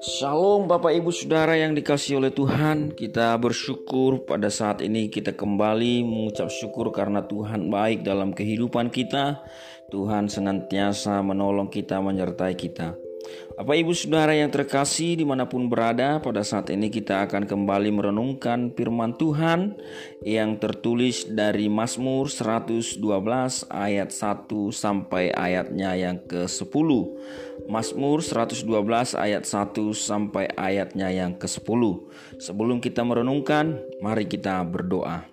Shalom Bapak Ibu Saudara yang dikasih oleh Tuhan. Kita bersyukur pada saat ini kita kembali mengucap syukur karena Tuhan baik dalam kehidupan kita. Tuhan senantiasa menolong kita menyertai kita Bapak Ibu Saudara yang terkasih di mana pun berada pada saat ini kita akan kembali merenungkan firman Tuhan yang tertulis dari Mazmur 112 ayat 1 sampai ayatnya yang ke-10 Mazmur 112 ayat 1 sampai ayatnya yang ke-10 Sebelum kita merenungkan mari kita berdoa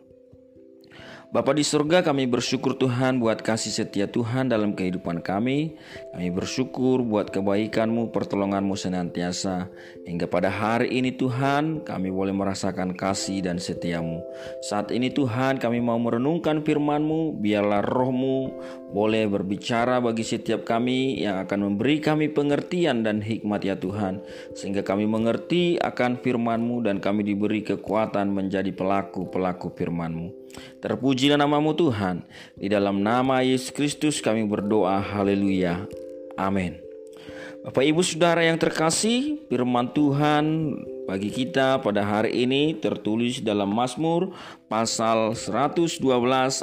Bapa di surga kami bersyukur Tuhan buat kasih setia Tuhan dalam kehidupan kami. Kami bersyukur buat kebaikanmu, pertolonganmu senantiasa. Hingga pada hari ini Tuhan kami boleh merasakan kasih dan setiamu. Saat ini Tuhan kami mau merenungkan firmanmu. Biarlah rohmu boleh berbicara bagi setiap kami yang akan memberi kami pengertian dan hikmat ya Tuhan. Sehingga kami mengerti akan firmanmu dan kami diberi kekuatan menjadi pelaku-pelaku firmanmu. Terpujilah namamu Tuhan. Di dalam nama Yesus Kristus kami berdoa. Haleluya. Amin. Bapak Ibu Saudara yang terkasih, firman Tuhan bagi kita pada hari ini tertulis dalam Mazmur pasal 112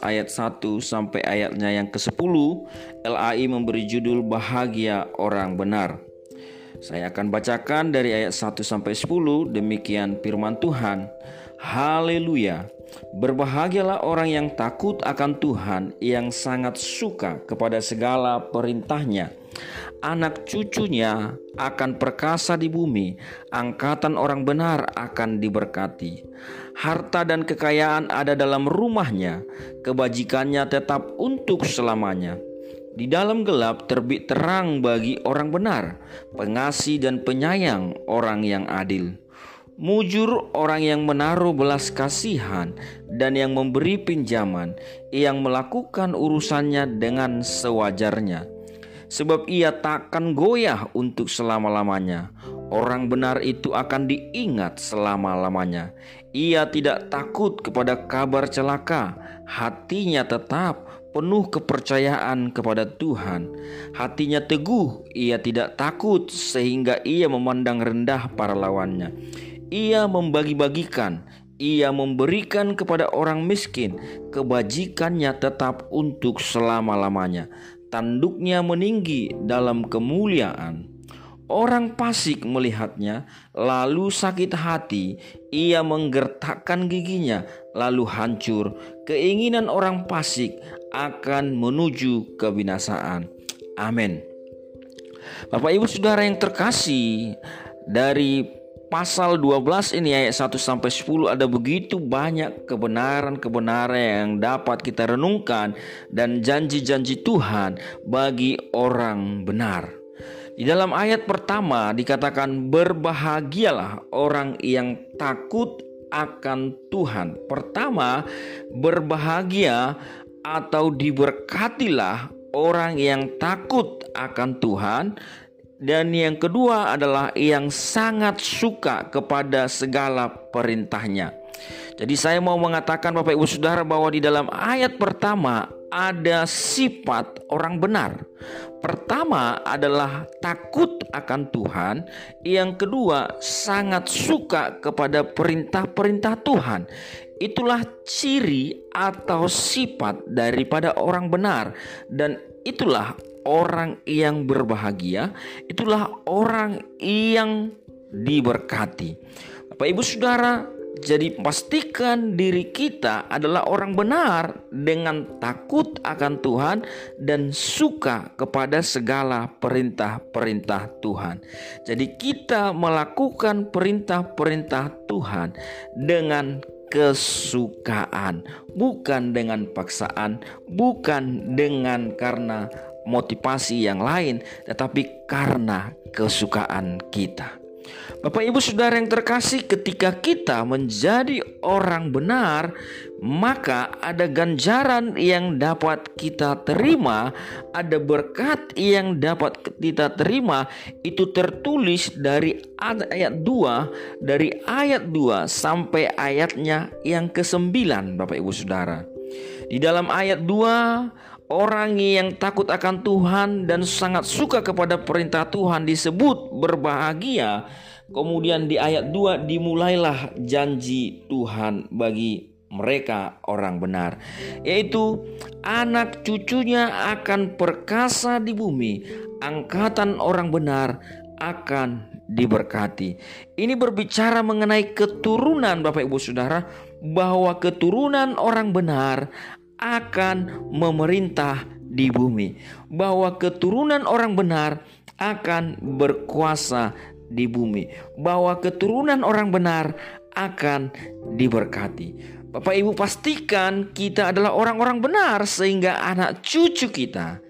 ayat 1 sampai ayatnya yang ke-10. LAI memberi judul Bahagia Orang Benar. Saya akan bacakan dari ayat 1 sampai 10 demikian firman Tuhan. Haleluya. Berbahagialah orang yang takut akan Tuhan, yang sangat suka kepada segala perintahnya. Anak cucunya akan perkasa di bumi, angkatan orang benar akan diberkati. Harta dan kekayaan ada dalam rumahnya, kebajikannya tetap untuk selamanya. Di dalam gelap terbit terang bagi orang benar, pengasih dan penyayang orang yang adil. Mujur orang yang menaruh belas kasihan dan yang memberi pinjaman, yang melakukan urusannya dengan sewajarnya. Sebab ia takkan goyah untuk selama-lamanya. Orang benar itu akan diingat selama-lamanya. Ia tidak takut kepada kabar celaka, hatinya tetap penuh kepercayaan kepada Tuhan. Hatinya teguh, ia tidak takut sehingga ia memandang rendah para lawannya. Ia membagi-bagikan, ia memberikan kepada orang miskin, kebajikannya tetap untuk selama-lamanya. Tanduknya meninggi dalam kemuliaan. Orang pasik melihatnya, lalu sakit hati. Ia menggertakkan giginya, lalu hancur. Keinginan orang pasik akan menuju kebinasaan. Amin. Bapak, ibu, saudara yang terkasih, dari pasal 12 ini ayat 1 sampai 10 ada begitu banyak kebenaran-kebenaran yang dapat kita renungkan dan janji-janji Tuhan bagi orang benar. Di dalam ayat pertama dikatakan berbahagialah orang yang takut akan Tuhan. Pertama, berbahagia atau diberkatilah orang yang takut akan Tuhan dan yang kedua adalah yang sangat suka kepada segala perintahnya. Jadi saya mau mengatakan Bapak Ibu Saudara bahwa di dalam ayat pertama ada sifat orang benar. Pertama adalah takut akan Tuhan, yang kedua sangat suka kepada perintah-perintah Tuhan. Itulah ciri atau sifat daripada orang benar dan itulah orang yang berbahagia, itulah orang yang diberkati. Bapak Ibu Saudara, jadi pastikan diri kita adalah orang benar dengan takut akan Tuhan dan suka kepada segala perintah-perintah Tuhan. Jadi kita melakukan perintah-perintah Tuhan dengan kesukaan, bukan dengan paksaan, bukan dengan karena motivasi yang lain, tetapi karena kesukaan kita. Bapak, ibu, saudara yang terkasih, ketika kita menjadi orang benar, maka ada ganjaran yang dapat kita terima, ada berkat yang dapat kita terima. Itu tertulis dari ayat 2, dari ayat 2 sampai ayatnya yang ke-9, Bapak Ibu Saudara. Di dalam ayat 2 Orang yang takut akan Tuhan dan sangat suka kepada perintah Tuhan disebut berbahagia. Kemudian di ayat 2 dimulailah janji Tuhan bagi mereka orang benar, yaitu anak cucunya akan perkasa di bumi, angkatan orang benar akan diberkati. Ini berbicara mengenai keturunan Bapak Ibu Saudara bahwa keturunan orang benar akan memerintah di bumi, bahwa keturunan orang benar akan berkuasa di bumi, bahwa keturunan orang benar akan diberkati. Bapak Ibu pastikan kita adalah orang-orang benar sehingga anak cucu kita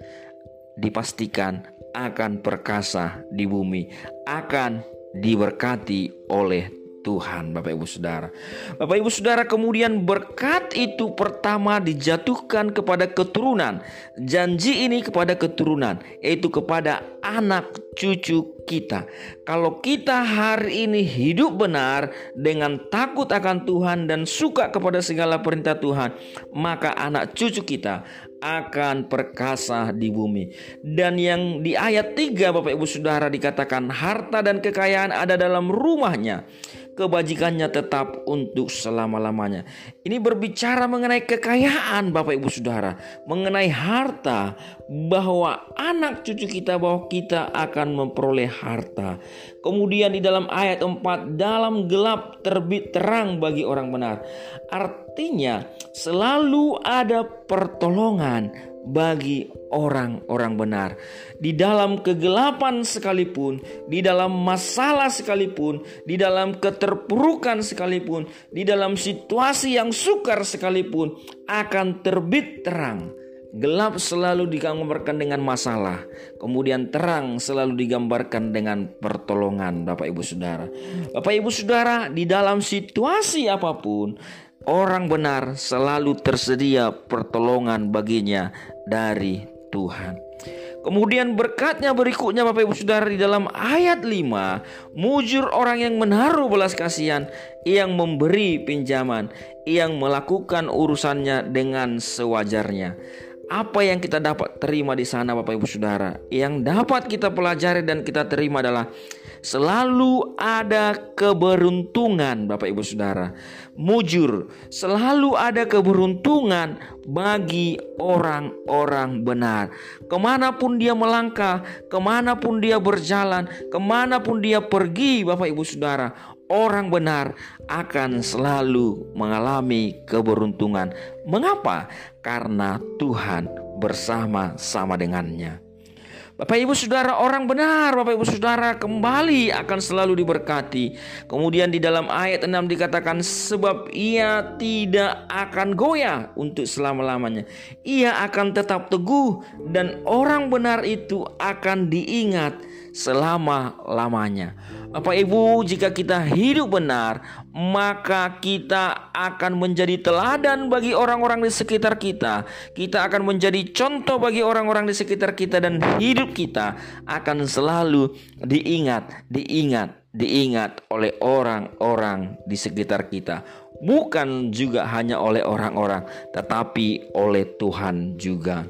dipastikan akan perkasa di bumi, akan diberkati oleh Tuhan Bapak Ibu Saudara. Bapak Ibu Saudara kemudian berkat itu pertama dijatuhkan kepada keturunan. Janji ini kepada keturunan yaitu kepada anak cucu kita. Kalau kita hari ini hidup benar dengan takut akan Tuhan dan suka kepada segala perintah Tuhan, maka anak cucu kita akan perkasa di bumi. Dan yang di ayat 3 Bapak Ibu Saudara dikatakan harta dan kekayaan ada dalam rumahnya kebajikannya tetap untuk selama-lamanya. Ini berbicara mengenai kekayaan Bapak Ibu Saudara, mengenai harta bahwa anak cucu kita bahwa kita akan memperoleh harta. Kemudian di dalam ayat 4 dalam gelap terbit terang bagi orang benar. Artinya selalu ada pertolongan bagi orang-orang benar. Di dalam kegelapan sekalipun, di dalam masalah sekalipun, di dalam keterpurukan sekalipun, di dalam situasi yang sukar sekalipun, akan terbit terang. Gelap selalu digambarkan dengan masalah, kemudian terang selalu digambarkan dengan pertolongan, Bapak Ibu Saudara. Bapak Ibu Saudara, di dalam situasi apa pun, orang benar selalu tersedia pertolongan baginya dari Tuhan. Kemudian berkatnya berikutnya Bapak Ibu Saudara di dalam ayat 5 Mujur orang yang menaruh belas kasihan Yang memberi pinjaman Yang melakukan urusannya dengan sewajarnya apa yang kita dapat terima di sana Bapak Ibu Saudara Yang dapat kita pelajari dan kita terima adalah Selalu ada keberuntungan Bapak Ibu Saudara. Mujur Selalu ada keberuntungan bagi orang-orang benar. Ke mana pun dia melangkah Ke mana pun dia berjalan Ke mana pun dia pergi Bapak Ibu Saudara Orang benar akan selalu mengalami keberuntungan. Mengapa? Karena Tuhan bersama-sama dengannya Bapak Ibu Saudara orang benar Bapak Ibu Saudara kembali akan selalu diberkati. Kemudian di dalam ayat 6 dikatakan Sebab ia tidak akan goyah untuk selama-lamanya. Ia akan tetap teguh Dan orang benar itu akan diingat selama-lamanya Bapak Ibu, jika kita hidup benar, maka kita akan menjadi teladan bagi orang-orang di sekitar kita. Kita akan menjadi contoh bagi orang-orang di sekitar kita dan hidup kita akan selalu diingat, diingat, diingat oleh orang-orang di sekitar kita. Bukan juga hanya oleh orang-orang, tetapi oleh Tuhan juga.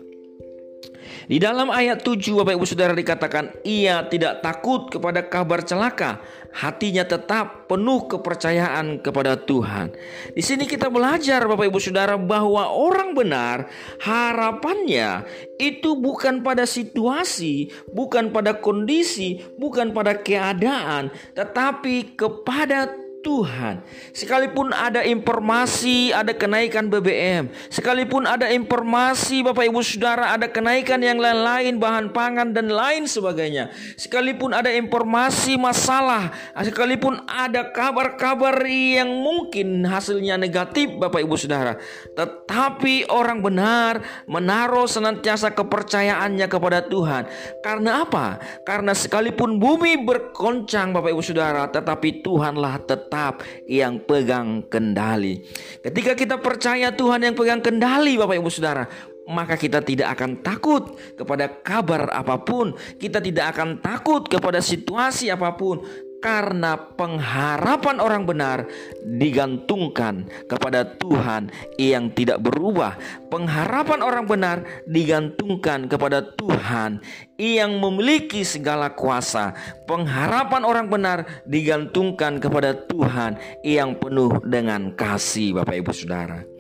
Di dalam ayat 7 Bapak Ibu Saudara dikatakan ia tidak takut kepada kabar celaka, hatinya tetap penuh kepercayaan kepada Tuhan. Di sini kita belajar Bapak Ibu Saudara bahwa orang benar harapannya itu bukan pada situasi, bukan pada kondisi, bukan pada keadaan, tetapi kepada Tuhan. Sekalipun ada informasi ada kenaikan BBM, sekalipun ada informasi Bapak Ibu Saudara ada kenaikan yang lain-lain bahan pangan dan lain sebagainya. Sekalipun ada informasi masalah, sekalipun ada kabar-kabar yang mungkin hasilnya negatif Bapak Ibu Saudara, tetapi orang benar menaruh senantiasa kepercayaannya kepada Tuhan. Karena apa? Karena sekalipun bumi berkoncang Bapak Ibu Saudara, tetapi Tuhanlah tetap tetap yang pegang kendali. Ketika kita percaya Tuhan yang pegang kendali Bapak Ibu Saudara, maka kita tidak akan takut kepada kabar apa pun, kita tidak akan takut kepada situasi apa pun, karena pengharapan orang benar digantungkan kepada Tuhan yang tidak berubah. Pengharapan orang benar digantungkan kepada Tuhan yang memiliki segala kuasa. Pengharapan orang benar digantungkan kepada Tuhan yang penuh dengan kasih, Bapak Ibu Saudara.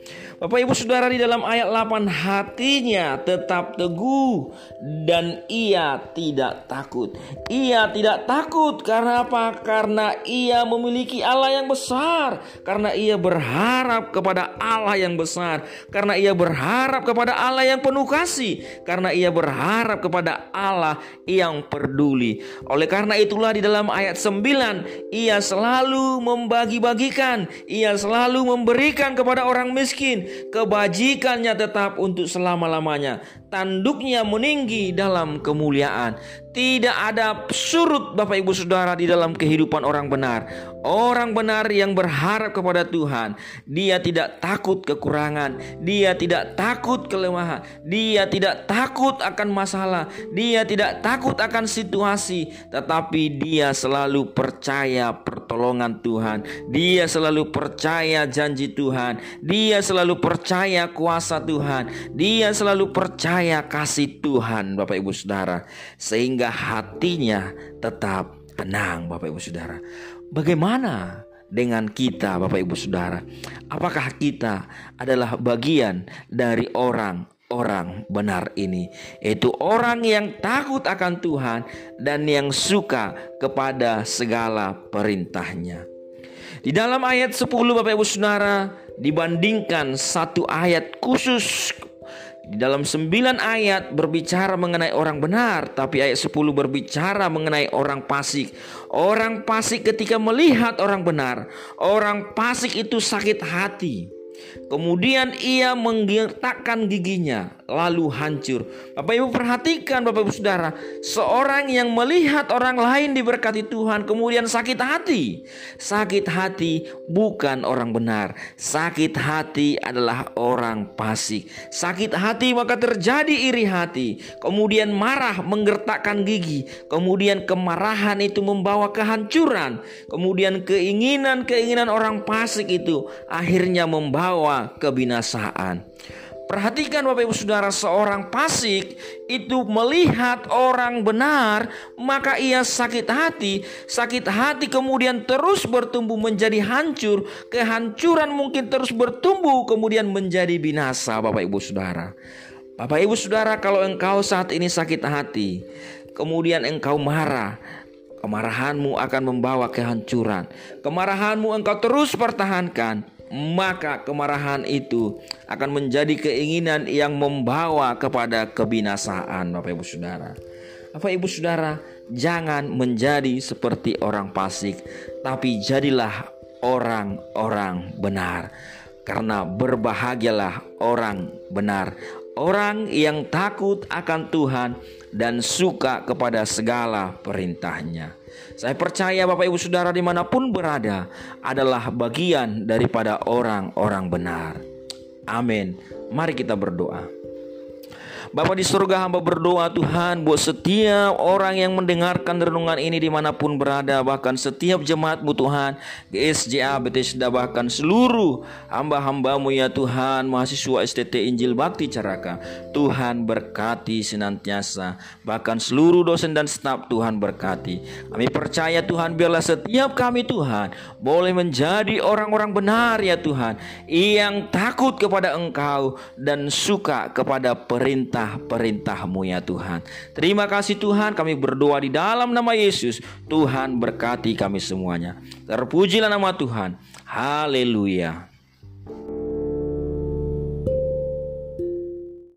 Bapak Ibu Saudara di dalam ayat 8 hatinya tetap teguh dan ia tidak takut. Ia tidak takut karena apa? Karena ia memiliki Allah yang besar, karena ia berharap kepada Allah yang besar, karena ia berharap kepada Allah yang penuh kasih, karena ia berharap kepada Allah yang peduli. Oleh karena itulah di dalam ayat 9 ia selalu membagi-bagikan, ia selalu memberikan kepada orang miskin, kebajikannya tetap untuk selama-lamanya. Tanduknya meninggi dalam kemuliaan. Tidak ada surut Bapak Ibu Saudara di dalam kehidupan orang benar. Orang benar yang berharap kepada Tuhan, dia tidak takut kekurangan, dia tidak takut kelemahan, dia tidak takut akan masalah, dia tidak takut akan situasi, tetapi dia selalu percaya pertolongan Tuhan. Dia selalu percaya janji Tuhan. Dia selalu percaya kuasa Tuhan. Dia selalu percaya kasih Tuhan, Bapak Ibu Saudara, sehingga sehingga hatinya tetap tenang Bapak Ibu Saudara. Bagaimana dengan kita Bapak Ibu Saudara? Apakah kita adalah bagian dari orang orang benar ini yaitu orang yang takut akan Tuhan dan yang suka kepada segala perintahnya. Di dalam ayat 10 Bapak Ibu Saudara dibandingkan satu ayat khusus di dalam sembilan ayat berbicara mengenai orang benar, tapi ayat 10 berbicara mengenai orang fasik. Orang fasik ketika melihat orang benar, orang fasik itu sakit hati. Kemudian ia menggertakkan giginya lalu hancur. Bapak Ibu perhatikan Bapak Ibu Saudara, seorang yang melihat orang lain diberkati Tuhan kemudian sakit hati. Sakit hati bukan orang benar. Sakit hati adalah orang fasik. Sakit hati maka terjadi iri hati. Kemudian marah menggertakkan gigi. Kemudian kemarahan itu membawa kehancuran. Kemudian keinginan-keinginan orang fasik itu akhirnya membawa kebinasaan. Perhatikan Bapak Ibu Saudara seorang pasik itu melihat orang benar maka ia sakit hati. Sakit hati kemudian terus bertumbuh menjadi hancur. Kehancuran mungkin terus bertumbuh kemudian menjadi binasa Bapak Ibu Saudara. Bapak Ibu Saudara kalau engkau saat ini sakit hati kemudian engkau marah kemarahanmu akan membawa kehancuran. Kemarahanmu engkau terus pertahankan maka kemarahan itu akan menjadi keinginan yang membawa kepada kebinasaan Bapak Ibu Saudara. Bapak Ibu Saudara, jangan menjadi seperti orang fasik, tapi jadilah orang-orang benar. Karena berbahagialah orang benar, orang yang takut akan Tuhan dan suka kepada segala perintahnya. Saya percaya Bapak Ibu Saudara di mana pun berada adalah bagian daripada orang-orang benar. Amin. Mari kita berdoa. Bapak di surga hamba berdoa Tuhan buat setiap orang yang mendengarkan renungan ini di mana pun berada bahkan setiap jemaatmu Tuhan GSJA Bethesda bahkan seluruh hamba-hambamu ya Tuhan mahasiswa STT Injil Bakti Caraka. Tuhan berkati senantiasa bahkan seluruh dosen dan staf Tuhan berkati. Kami percaya Tuhan biarlah setiap kami Tuhan boleh menjadi orang-orang benar ya Tuhan yang takut kepada Engkau dan suka kepada perintah perintah-perintahmu ya Tuhan. Terima kasih Tuhan kami berdoa di dalam nama Yesus. Tuhan berkati kami semuanya. Terpujilah nama Tuhan. Haleluya.